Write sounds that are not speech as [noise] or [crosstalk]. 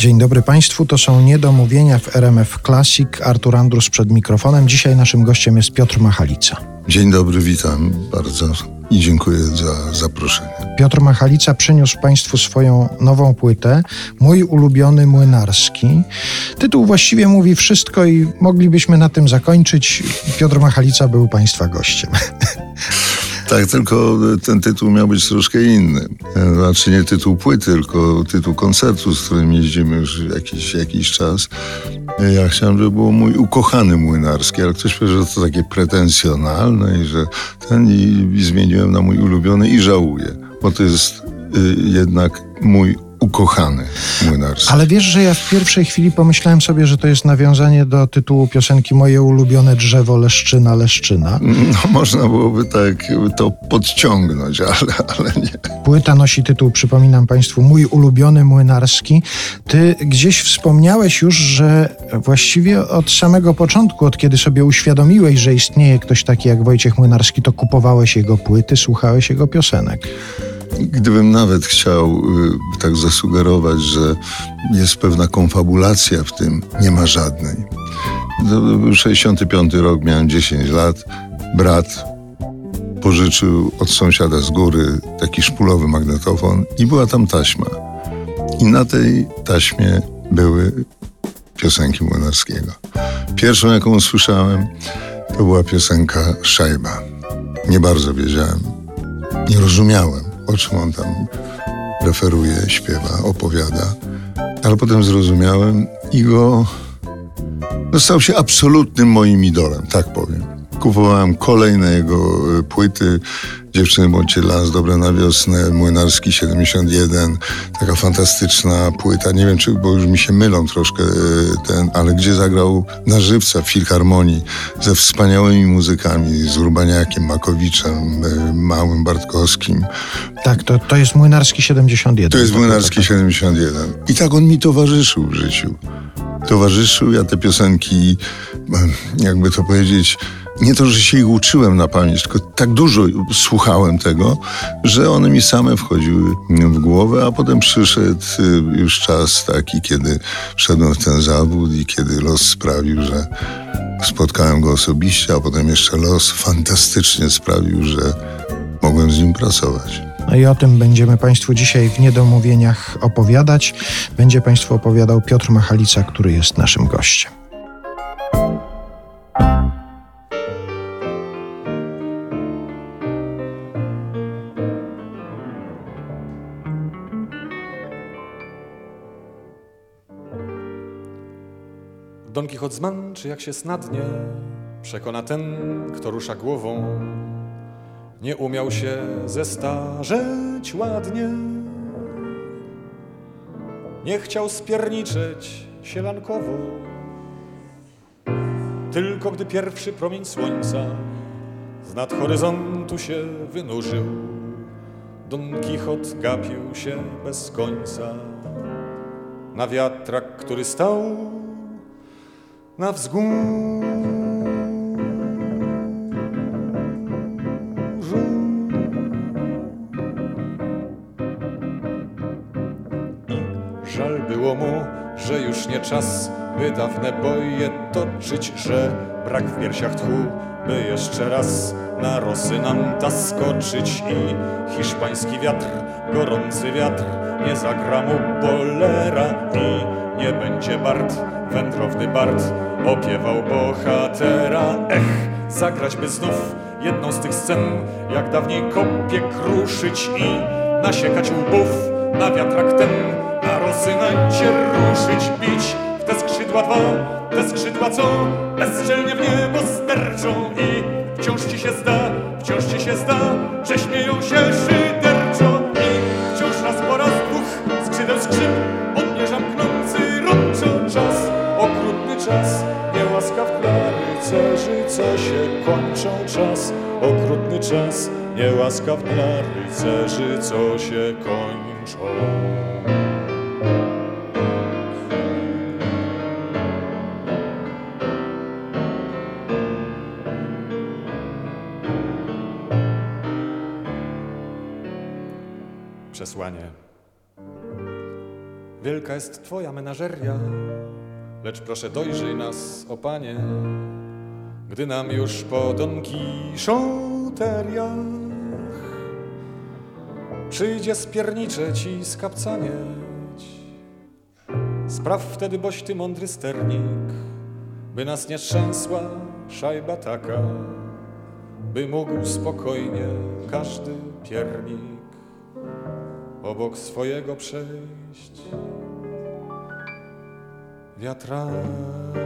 Dzień dobry Państwu, to są niedomówienia w RMF Classic. Artur Andrus przed mikrofonem. Dzisiaj naszym gościem jest Piotr Machalica. Dzień dobry, witam bardzo i dziękuję za zaproszenie. Piotr Machalica przyniósł Państwu swoją nową płytę, Mój ulubiony młynarski. Tytuł właściwie mówi wszystko i moglibyśmy na tym zakończyć. Piotr Machalica był Państwa gościem. [laughs] Tak, tylko ten tytuł miał być troszkę inny. Znaczy nie tytuł płyty, tylko tytuł koncertu, z którym jeździmy już jakiś, jakiś czas. Ja chciałem, żeby było mój ukochany młynarski, ale ktoś powiedział, że to takie pretensjonalne i że ten i, i zmieniłem na mój ulubiony i żałuję, bo to jest y, jednak mój ukochany młynarski. Ale wiesz, że ja w pierwszej chwili pomyślałem sobie, że to jest nawiązanie do tytułu piosenki Moje ulubione drzewo Leszczyna, Leszczyna. No, można byłoby tak to podciągnąć, ale, ale nie. Płyta nosi tytuł, przypominam Państwu, Mój ulubiony młynarski. Ty gdzieś wspomniałeś już, że właściwie od samego początku, od kiedy sobie uświadomiłeś, że istnieje ktoś taki jak Wojciech Młynarski, to kupowałeś jego płyty, słuchałeś jego piosenek. Gdybym nawet chciał y, tak zasugerować, że jest pewna konfabulacja w tym, nie ma żadnej. To był 65 rok, miałem 10 lat. Brat pożyczył od sąsiada z góry taki szpulowy magnetofon i była tam taśma. I na tej taśmie były piosenki Młynarskiego. Pierwszą, jaką usłyszałem, to była piosenka Szajba. Nie bardzo wiedziałem, nie rozumiałem o czym on tam referuje, śpiewa, opowiada. Ale potem zrozumiałem i go no, stał się absolutnym moim idolem, tak powiem kupowałem kolejne jego e, płyty. Dziewczyny bądźcie dla nas dobre na wiosnę, Młynarski 71, taka fantastyczna płyta. Nie wiem, czy, bo już mi się mylą troszkę e, ten, ale gdzie zagrał na żywca w Filharmonii ze wspaniałymi muzykami, z Urbaniakiem, Makowiczem, e, Małym Bartkowskim. Tak, to, to jest Młynarski 71. To jest Młynarski 71. I tak on mi towarzyszył w życiu. Towarzyszył, ja te piosenki, jakby to powiedzieć, nie to, że się ich uczyłem na pamięć, tylko tak dużo słuchałem tego, że one mi same wchodziły w głowę, a potem przyszedł y, już czas taki, kiedy wszedłem w ten zawód i kiedy los sprawił, że spotkałem go osobiście, a potem jeszcze los fantastycznie sprawił, że mogłem z nim pracować. No i o tym będziemy Państwu dzisiaj w niedomówieniach opowiadać. Będzie Państwu opowiadał Piotr Machalica, który jest naszym gościem. Don Quixote zmęczy, jak się snadnie, przekona ten, kto rusza głową. Nie umiał się zestarzeć ładnie. Nie chciał spierniczeć sielankowo. Tylko gdy pierwszy promień słońca z nad horyzontu się wynurzył, Don Quixote gapił się bez końca na wiatrak, który stał na wzgórzu. Żal było mu, że już nie czas, by dawne boje toczyć, że brak w piersiach tchu, by jeszcze raz na Rosynanta skoczyć i hiszpański wiatr, gorący wiatr, nie zagra mu bolera i nie będzie Bart, wędrowny Bart, opiewał bohatera. Ech, zagrać by znów jedną z tych scen, jak dawniej kopie kruszyć i nasiekać łbów na wiatrak ten, na rozynancie ruszyć, bić. W te skrzydła dwa, te skrzydła co? Bezczelnie w niebo sterczą i wciąż ci się zda, wciąż ci się zda, że śmieją się szyderczo i wciąż raz po raz dwóch skrzydeł skrzyp odmierzam knący rączo czas, okrutny czas, niełaskaw rycerzy, co się kończą czas, okrutny czas, niełaskaw dla rycerzy, co się kończą. Przesłanie. Wielka jest twoja menażeria, lecz proszę dojrzyj nas, o panie, gdy nam już po Don Kichoteriach przyjdzie spiernicze ci skapca mieć. Spraw wtedy, boś ty mądry sternik, by nas nie trzęsła szajba taka, by mógł spokojnie każdy piernik obok swojego przejść wiatraka.